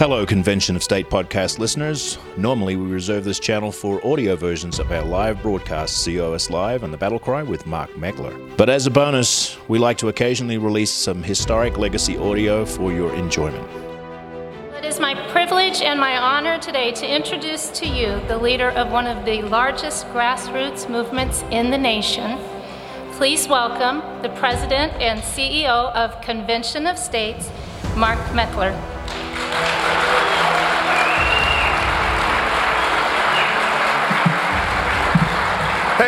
Hello, Convention of State podcast listeners. Normally, we reserve this channel for audio versions of our live broadcasts, COS Live and The Battle Cry with Mark Meckler. But as a bonus, we like to occasionally release some historic legacy audio for your enjoyment. It is my privilege and my honor today to introduce to you the leader of one of the largest grassroots movements in the nation. Please welcome the President and CEO of Convention of States, Mark Meckler.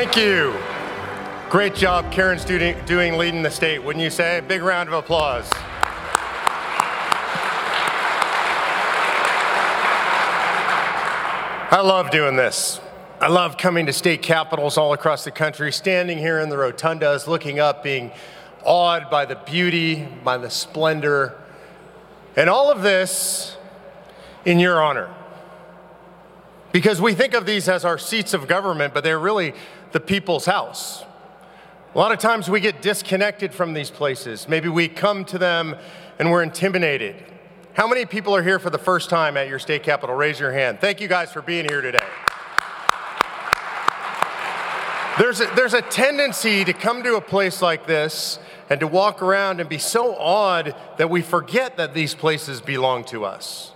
Thank you. Great job, Karen doing, doing leading the state, wouldn't you say? Big round of applause. I love doing this. I love coming to state capitals all across the country, standing here in the rotundas, looking up, being awed by the beauty, by the splendor, and all of this in your honor. Because we think of these as our seats of government, but they're really the people's house. A lot of times we get disconnected from these places. Maybe we come to them and we're intimidated. How many people are here for the first time at your state capitol? Raise your hand. Thank you guys for being here today. There's a, there's a tendency to come to a place like this and to walk around and be so awed that we forget that these places belong to us.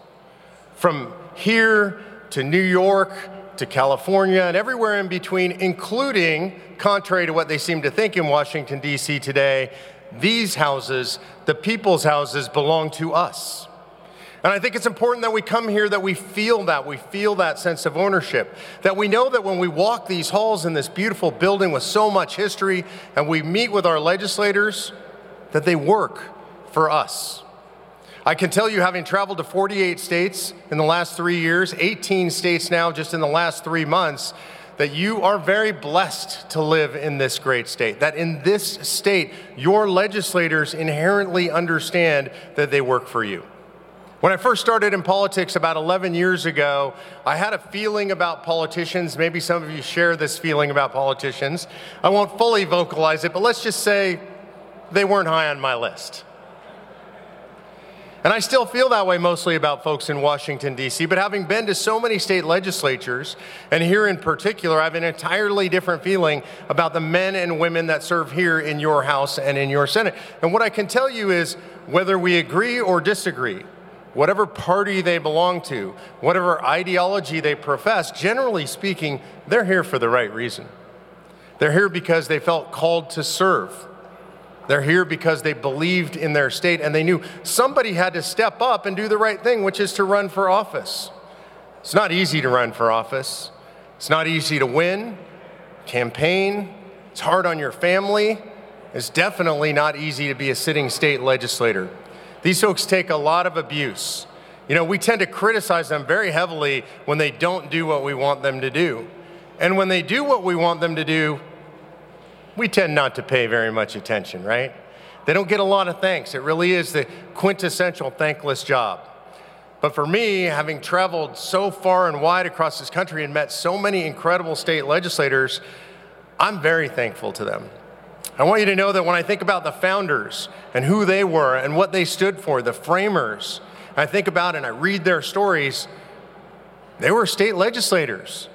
From here to New York to California and everywhere in between, including, contrary to what they seem to think in Washington, D.C. today, these houses, the people's houses, belong to us. And I think it's important that we come here, that we feel that, we feel that sense of ownership, that we know that when we walk these halls in this beautiful building with so much history and we meet with our legislators, that they work for us. I can tell you, having traveled to 48 states in the last three years, 18 states now just in the last three months, that you are very blessed to live in this great state. That in this state, your legislators inherently understand that they work for you. When I first started in politics about 11 years ago, I had a feeling about politicians. Maybe some of you share this feeling about politicians. I won't fully vocalize it, but let's just say they weren't high on my list. And I still feel that way mostly about folks in Washington, D.C., but having been to so many state legislatures, and here in particular, I have an entirely different feeling about the men and women that serve here in your House and in your Senate. And what I can tell you is whether we agree or disagree, whatever party they belong to, whatever ideology they profess, generally speaking, they're here for the right reason. They're here because they felt called to serve. They're here because they believed in their state and they knew somebody had to step up and do the right thing, which is to run for office. It's not easy to run for office. It's not easy to win, campaign. It's hard on your family. It's definitely not easy to be a sitting state legislator. These folks take a lot of abuse. You know, we tend to criticize them very heavily when they don't do what we want them to do. And when they do what we want them to do, we tend not to pay very much attention, right? They don't get a lot of thanks. It really is the quintessential thankless job. But for me, having traveled so far and wide across this country and met so many incredible state legislators, I'm very thankful to them. I want you to know that when I think about the founders and who they were and what they stood for, the framers, I think about and I read their stories, they were state legislators.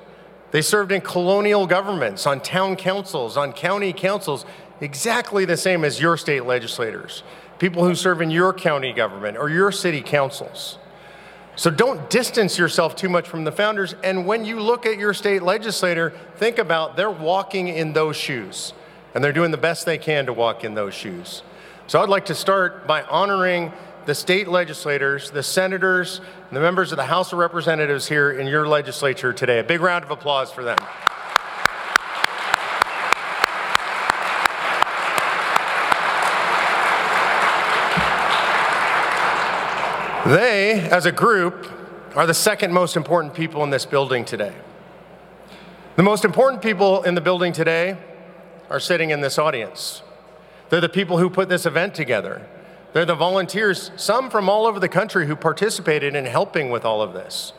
They served in colonial governments, on town councils, on county councils, exactly the same as your state legislators, people who serve in your county government or your city councils. So don't distance yourself too much from the founders. And when you look at your state legislator, think about they're walking in those shoes and they're doing the best they can to walk in those shoes. So I'd like to start by honoring the state legislators, the senators, and the members of the House of Representatives here in your legislature today. A big round of applause for them. They, as a group, are the second most important people in this building today. The most important people in the building today are sitting in this audience. They're the people who put this event together. They're the volunteers, some from all over the country, who participated in helping with all of this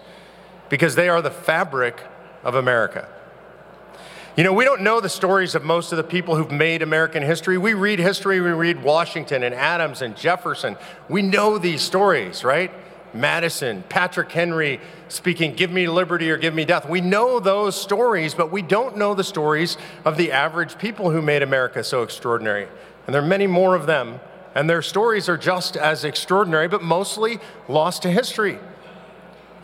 because they are the fabric of America. You know, we don't know the stories of most of the people who've made American history. We read history, we read Washington and Adams and Jefferson. We know these stories, right? Madison, Patrick Henry speaking, Give me liberty or give me death. We know those stories, but we don't know the stories of the average people who made America so extraordinary. And there are many more of them, and their stories are just as extraordinary, but mostly lost to history.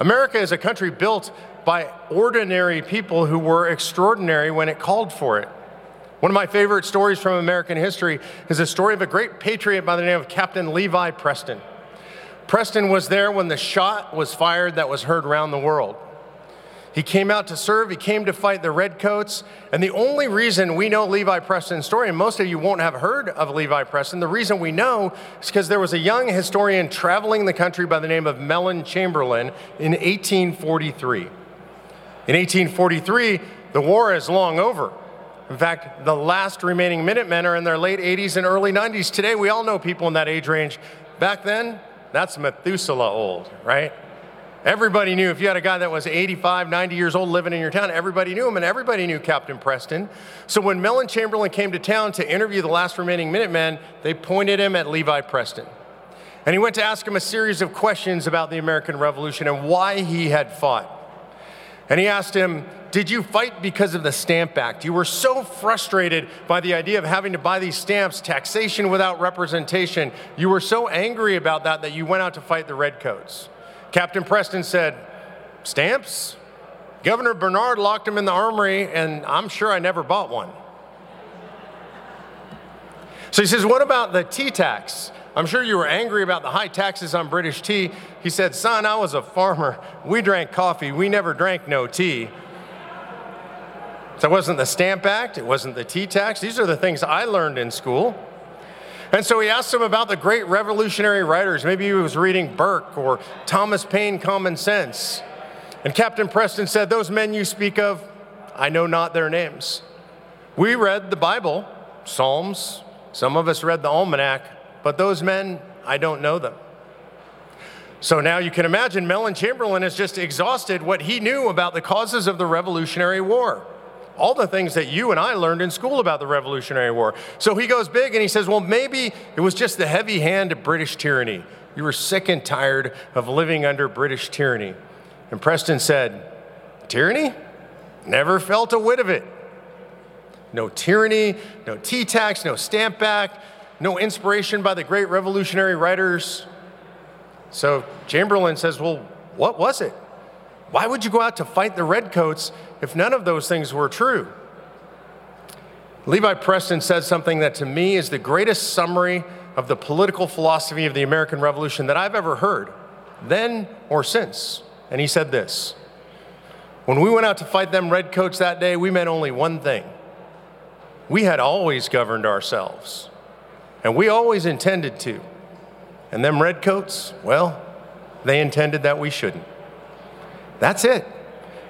America is a country built by ordinary people who were extraordinary when it called for it. One of my favorite stories from American history is the story of a great patriot by the name of Captain Levi Preston. Preston was there when the shot was fired that was heard around the world. He came out to serve, he came to fight the Redcoats, and the only reason we know Levi Preston's story, and most of you won't have heard of Levi Preston, the reason we know is because there was a young historian traveling the country by the name of Mellen Chamberlain in 1843. In 1843, the war is long over. In fact, the last remaining Minutemen are in their late 80s and early 90s. Today, we all know people in that age range. Back then, that's Methuselah old, right? Everybody knew if you had a guy that was 85, 90 years old living in your town, everybody knew him and everybody knew Captain Preston. So when Mellen Chamberlain came to town to interview the last remaining Minutemen, they pointed him at Levi Preston. And he went to ask him a series of questions about the American Revolution and why he had fought. And he asked him, Did you fight because of the Stamp Act? You were so frustrated by the idea of having to buy these stamps, taxation without representation. You were so angry about that that you went out to fight the Redcoats. Captain Preston said, Stamps? Governor Bernard locked them in the armory, and I'm sure I never bought one. So he says, What about the tea tax? I'm sure you were angry about the high taxes on British tea. He said, Son, I was a farmer. We drank coffee. We never drank no tea. So it wasn't the Stamp Act, it wasn't the tea tax. These are the things I learned in school. And so he asked him about the great revolutionary writers. Maybe he was reading Burke or Thomas Paine, Common Sense. And Captain Preston said, Those men you speak of, I know not their names. We read the Bible, Psalms, some of us read the Almanac, but those men, I don't know them. So now you can imagine Mellen Chamberlain has just exhausted what he knew about the causes of the Revolutionary War. All the things that you and I learned in school about the Revolutionary War. So he goes big and he says, well, maybe it was just the heavy hand of British tyranny. You were sick and tired of living under British tyranny. And Preston said, Tyranny? Never felt a whit of it. No tyranny, no tea tax, no stamp act, no inspiration by the great revolutionary writers. So Chamberlain says, Well, what was it? Why would you go out to fight the Redcoats if none of those things were true? Levi Preston said something that to me is the greatest summary of the political philosophy of the American Revolution that I've ever heard, then or since. And he said this When we went out to fight them Redcoats that day, we meant only one thing we had always governed ourselves. And we always intended to. And them redcoats, well, they intended that we shouldn't. That's it.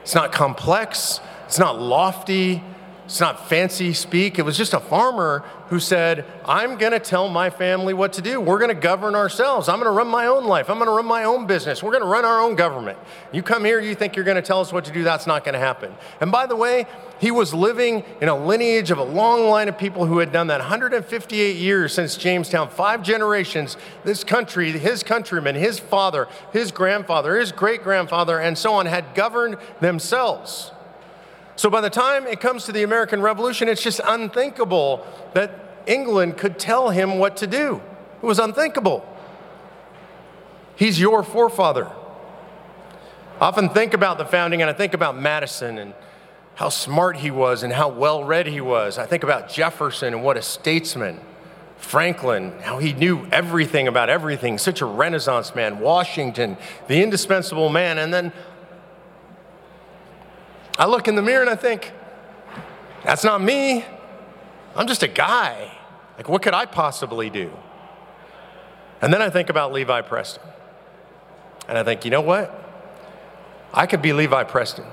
It's not complex, it's not lofty, it's not fancy speak. It was just a farmer who said, I'm going to tell my family what to do. We're going to govern ourselves. I'm going to run my own life. I'm going to run my own business. We're going to run our own government. You come here, you think you're going to tell us what to do. That's not going to happen. And by the way, he was living in a lineage of a long line of people who had done that 158 years since Jamestown, five generations. This country, his countrymen, his father, his grandfather, his great grandfather, and so on had governed themselves. So by the time it comes to the American Revolution, it's just unthinkable that England could tell him what to do. It was unthinkable. He's your forefather. I often think about the founding and I think about Madison and how smart he was and how well read he was. I think about Jefferson and what a statesman. Franklin, how he knew everything about everything, such a Renaissance man. Washington, the indispensable man. And then I look in the mirror and I think, that's not me. I'm just a guy. Like, what could I possibly do? And then I think about Levi Preston. And I think, you know what? I could be Levi Preston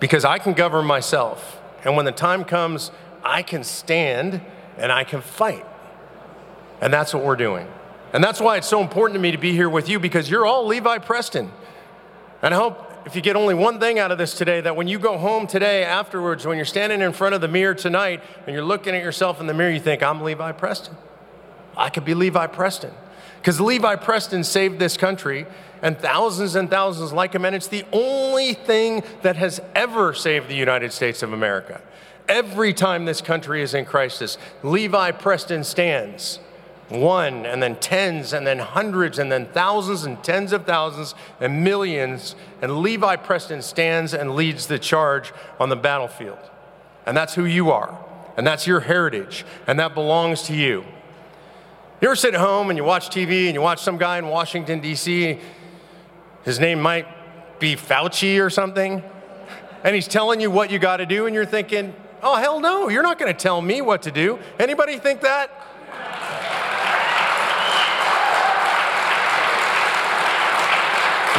because I can govern myself. And when the time comes, I can stand and I can fight. And that's what we're doing. And that's why it's so important to me to be here with you because you're all Levi Preston. And I hope if you get only one thing out of this today, that when you go home today afterwards, when you're standing in front of the mirror tonight and you're looking at yourself in the mirror, you think, I'm Levi Preston. I could be Levi Preston. Because Levi Preston saved this country and thousands and thousands like him, and it's the only thing that has ever saved the United States of America. Every time this country is in crisis, Levi Preston stands. One, and then tens, and then hundreds, and then thousands, and tens of thousands, and millions. And Levi Preston stands and leads the charge on the battlefield. And that's who you are, and that's your heritage, and that belongs to you. You ever sit at home and you watch TV and you watch some guy in Washington, D.C., his name might be Fauci or something, and he's telling you what you got to do, and you're thinking, oh, hell no, you're not going to tell me what to do. Anybody think that?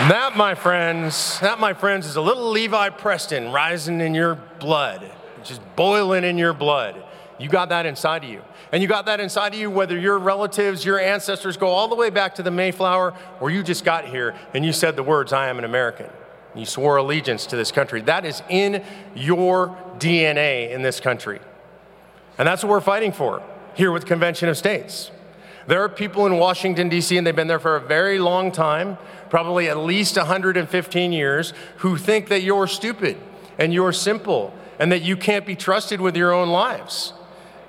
That, my friends, that, my friends, is a little Levi Preston rising in your blood, just boiling in your blood. You got that inside of you. And you got that inside of you whether your relatives, your ancestors go all the way back to the Mayflower or you just got here and you said the words, I am an American. You swore allegiance to this country. That is in your DNA in this country. And that's what we're fighting for here with Convention of States. There are people in Washington, D.C., and they've been there for a very long time, probably at least 115 years, who think that you're stupid and you're simple and that you can't be trusted with your own lives.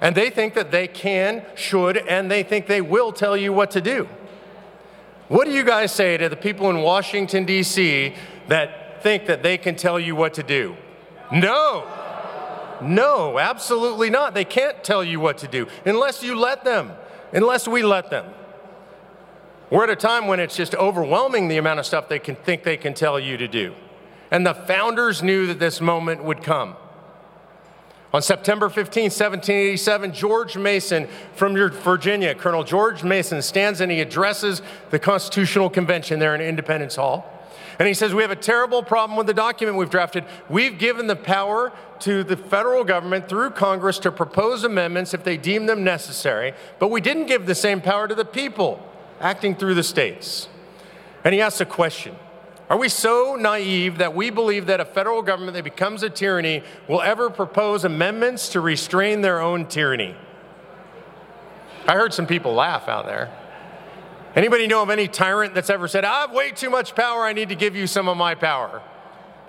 And they think that they can, should, and they think they will tell you what to do. What do you guys say to the people in Washington, D.C. that think that they can tell you what to do? No. No, absolutely not. They can't tell you what to do unless you let them, unless we let them. We're at a time when it's just overwhelming the amount of stuff they can think they can tell you to do. And the founders knew that this moment would come. On September 15, 1787, George Mason from Virginia, Colonel George Mason, stands and he addresses the Constitutional Convention there in Independence Hall. And he says, We have a terrible problem with the document we've drafted. We've given the power to the federal government through Congress to propose amendments if they deem them necessary, but we didn't give the same power to the people acting through the states. And he asks a question are we so naive that we believe that a federal government that becomes a tyranny will ever propose amendments to restrain their own tyranny? I heard some people laugh out there. Anybody know of any tyrant that's ever said, I have way too much power, I need to give you some of my power?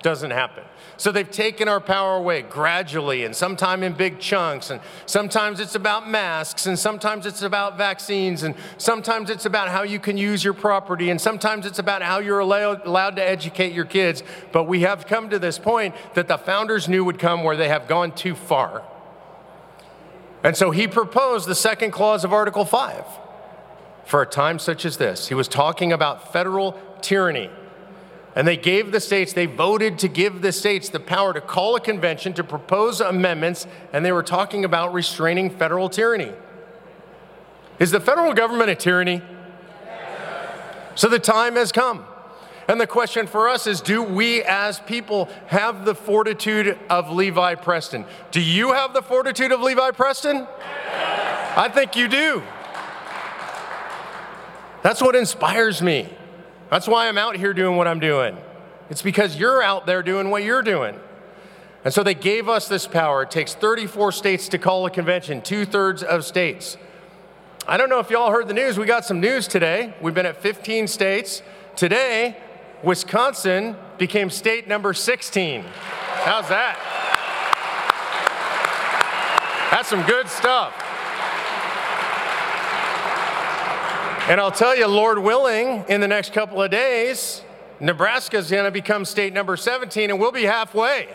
Doesn't happen. So they've taken our power away gradually and sometimes in big chunks. And sometimes it's about masks and sometimes it's about vaccines and sometimes it's about how you can use your property and sometimes it's about how you're allowed to educate your kids. But we have come to this point that the founders knew would come where they have gone too far. And so he proposed the second clause of Article 5 for a time such as this. He was talking about federal tyranny. And they gave the states, they voted to give the states the power to call a convention to propose amendments, and they were talking about restraining federal tyranny. Is the federal government a tyranny? So the time has come. And the question for us is do we as people have the fortitude of Levi Preston? Do you have the fortitude of Levi Preston? I think you do. That's what inspires me. That's why I'm out here doing what I'm doing. It's because you're out there doing what you're doing. And so they gave us this power. It takes 34 states to call a convention, two thirds of states. I don't know if y'all heard the news. We got some news today. We've been at 15 states. Today, Wisconsin became state number 16. How's that? That's some good stuff. And I'll tell you, Lord willing, in the next couple of days, Nebraska is going to become state number 17, and we'll be halfway.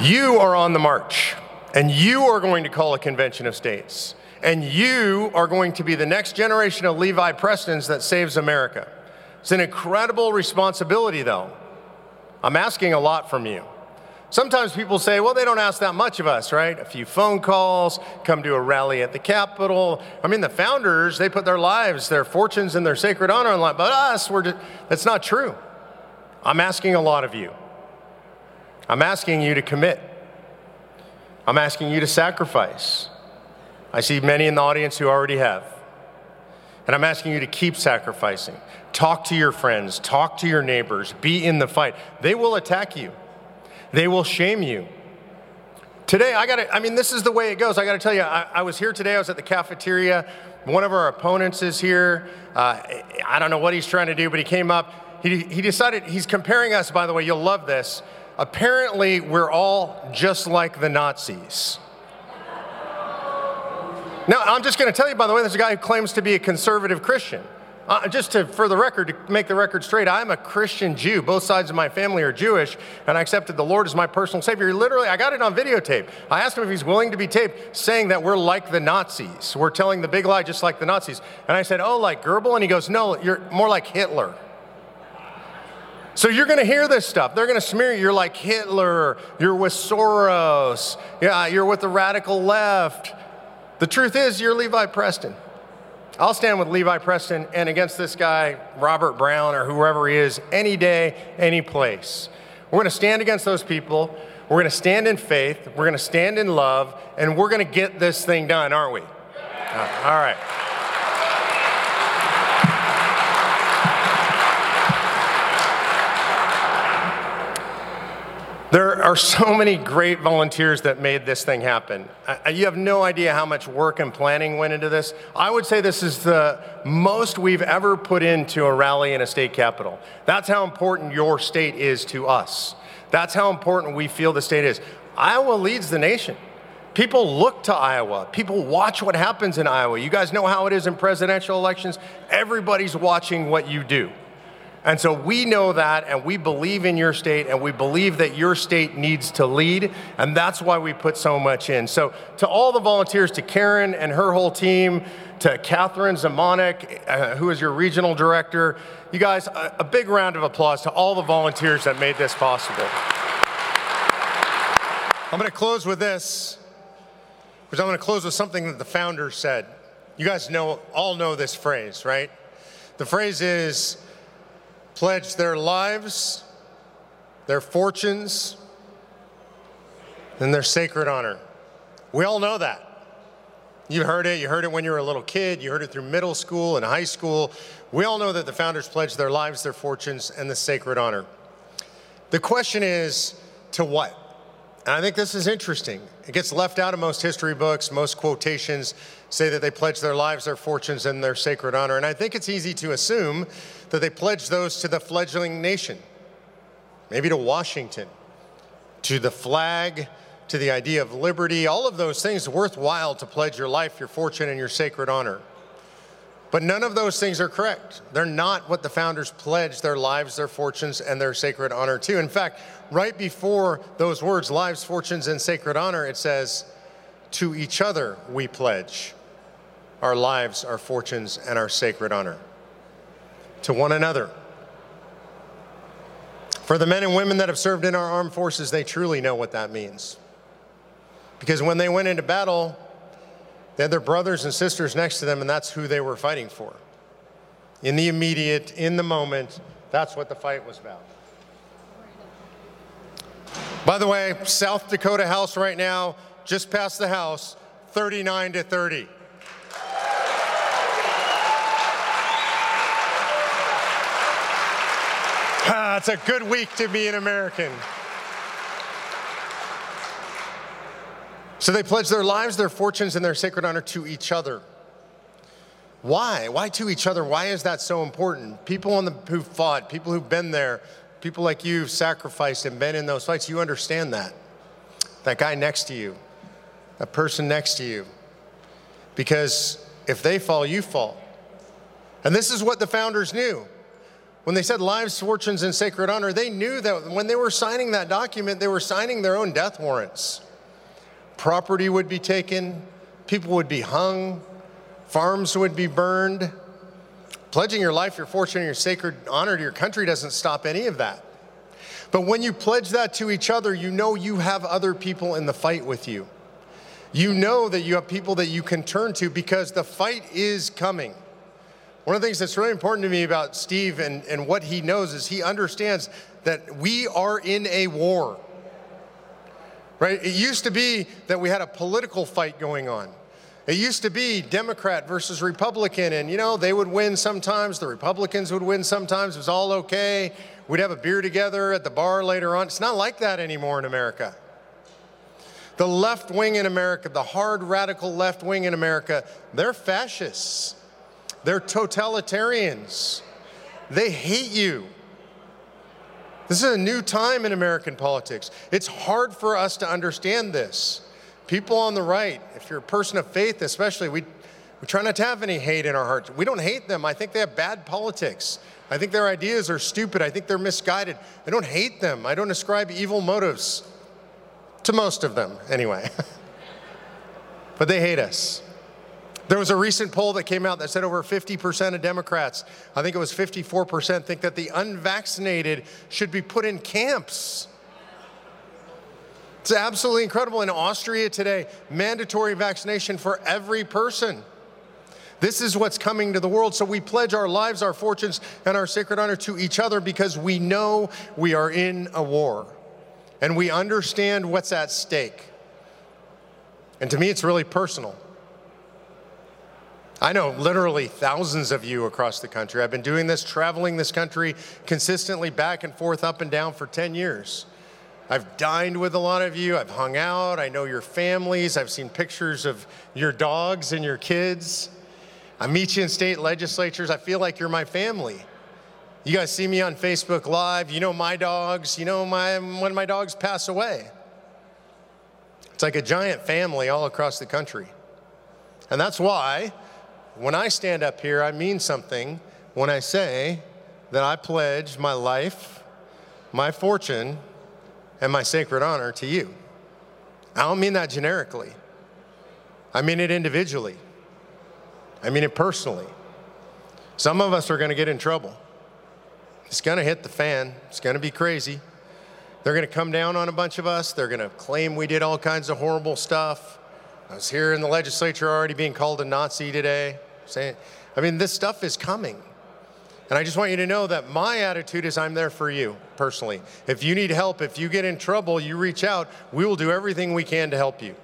You are on the march, and you are going to call a convention of states, and you are going to be the next generation of Levi Prestons that saves America. It's an incredible responsibility, though. I'm asking a lot from you. Sometimes people say, well, they don't ask that much of us, right? A few phone calls, come to a rally at the Capitol. I mean, the founders, they put their lives, their fortunes, and their sacred honor on line. But us, we're just, that's not true. I'm asking a lot of you. I'm asking you to commit. I'm asking you to sacrifice. I see many in the audience who already have. And I'm asking you to keep sacrificing. Talk to your friends, talk to your neighbors, be in the fight. They will attack you. They will shame you. Today, I got to, I mean, this is the way it goes. I got to tell you, I, I, was here today, I was at the cafeteria. One of our opponents is here. Uh, I don't know what he's trying to do, but he came up. He, he decided, he's comparing us, by the way, you'll love this. Apparently, we're all just like the Nazis. Now, I'm just going to tell you, by the way, there's a guy who claims to be a conservative Christian. Uh, just to, for the record, to make the record straight, I'm a Christian Jew. Both sides of my family are Jewish, and I accepted the Lord as my personal Savior. Literally, I got it on videotape. I asked him if he's willing to be taped, saying that we're like the Nazis. We're telling the big lie just like the Nazis. And I said, Oh, like Goebbels? And he goes, No, you're more like Hitler. So you're going to hear this stuff. They're going to smear you. You're like Hitler. You're with Soros. Yeah, you're with the radical left. The truth is, you're Levi Preston. I'll stand with Levi Preston and against this guy, Robert Brown, or whoever he is, any day, any place. We're going to stand against those people. We're going to stand in faith. We're going to stand in love. And we're going to get this thing done, aren't we? Uh, all right. There are so many great volunteers that made this thing happen. You have no idea how much work and planning went into this. I would say this is the most we've ever put into a rally in a state capital. That's how important your state is to us. That's how important we feel the state is. Iowa leads the nation. People look to Iowa. People watch what happens in Iowa. You guys know how it is in presidential elections. Everybody's watching what you do. And so we know that, and we believe in your state, and we believe that your state needs to lead, and that's why we put so much in. So, to all the volunteers, to Karen and her whole team, to Catherine Zamanek, uh, who is your regional director, you guys, a, a big round of applause to all the volunteers that made this possible. I'm going to close with this, because I'm going to close with something that the founders said. You guys know, all know this phrase, right? The phrase is, pledged their lives, their fortunes, and their sacred honor. We all know that. You heard it. You heard it when you were a little kid. You heard it through middle school and high school. We all know that the founders pledged their lives, their fortunes, and the sacred honor. The question is to what? And I think this is interesting. It gets left out of most history books, most quotations say that they pledge their lives, their fortunes, and their sacred honor. And I think it's easy to assume that they pledged those to the fledgling nation, maybe to Washington, to the flag, to the idea of liberty, all of those things worthwhile to pledge your life, your fortune, and your sacred honor. But none of those things are correct. They're not what the founders pledged their lives, their fortunes, and their sacred honor to. In fact, right before those words, lives, fortunes, and sacred honor, it says, To each other we pledge our lives, our fortunes, and our sacred honor to one another. For the men and women that have served in our armed forces, they truly know what that means. Because when they went into battle, they had their brothers and sisters next to them, and that's who they were fighting for. In the immediate, in the moment, that's what the fight was about. By the way, South Dakota House right now, just past the House, 39 to 30. Ah, it's a good week to be an American. So they pledge their lives, their fortunes, and their sacred honor to each other. Why? Why to each other? Why is that so important? People on the, who've fought, people who've been there, people like you who've sacrificed and been in those fights, you understand that. That guy next to you, that person next to you. Because if they fall, you fall. And this is what the founders knew. When they said lives, fortunes, and sacred honor, they knew that when they were signing that document, they were signing their own death warrants. Property would be taken, people would be hung, farms would be burned. Pledging your life, your fortune, your sacred honor to your country doesn't stop any of that. But when you pledge that to each other, you know you have other people in the fight with you. You know that you have people that you can turn to because the fight is coming. One of the things that's really important to me about Steve and, and what he knows is he understands that we are in a war. Right? It used to be that we had a political fight going on. It used to be Democrat versus Republican, and you know, they would win sometimes, the Republicans would win sometimes, it was all okay. We'd have a beer together at the bar later on. It's not like that anymore in America. The left wing in America, the hard radical left wing in America, they're fascists. They're totalitarians. They hate you. This is a new time in American politics. It's hard for us to understand this. People on the right, if you're a person of faith, especially, we, we try not to have any hate in our hearts. We don't hate them. I think they have bad politics. I think their ideas are stupid. I think they're misguided. I don't hate them. I don't ascribe evil motives to most of them, anyway. but they hate us. There was a recent poll that came out that said over 50% of Democrats, I think it was 54%, think that the unvaccinated should be put in camps. It's absolutely incredible. In Austria today, mandatory vaccination for every person. This is what's coming to the world. So we pledge our lives, our fortunes, and our sacred honor to each other because we know we are in a war and we understand what's at stake. And to me, it's really personal. I know literally thousands of you across the country. I've been doing this, traveling this country consistently back and forth, up and down for 10 years. I've dined with a lot of you. I've hung out. I know your families. I've seen pictures of your dogs and your kids. I meet you in state legislatures. I feel like you're my family. You guys see me on Facebook Live. You know my dogs. You know my, when my dogs pass away. It's like a giant family all across the country. And that's why when I stand up here, I mean something when I say that I pledge my life, my fortune, and my sacred honor to you. I don't mean that generically. I mean it individually. I mean it personally. Some of us are going to get in trouble. It's going to hit the fan. It's going to be crazy. They're going to come down on a bunch of us. They're going to claim we did all kinds of horrible stuff. I was here in the legislature already being called a Nazi today. Saying, I mean, this stuff is coming. And I just want you to know that my attitude is I'm there for you personally. If you need help, if you get in trouble, you reach out. We will do everything we can to help you.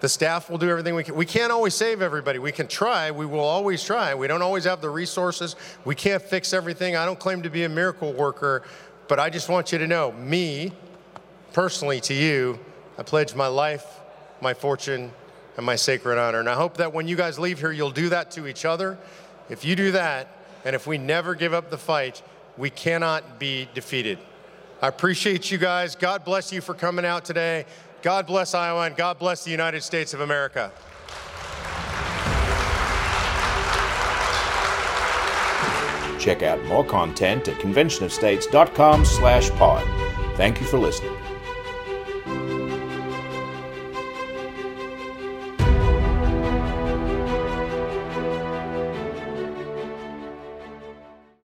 The staff will do everything we can. We can't always save everybody. We can try. We will always try. We don't always have the resources. We can't fix everything. I don't claim to be a miracle worker, but I just want you to know me, personally to you, I pledge my life, my fortune, and my sacred honor. And I hope that when you guys leave here, you'll do that to each other. If you do that, and if we never give up the fight, we cannot be defeated. I appreciate you guys. God bless you for coming out today. God bless Iowa, and God bless the United States of America. Check out more content at conventionofstates.com slash pod. Thank you for listening.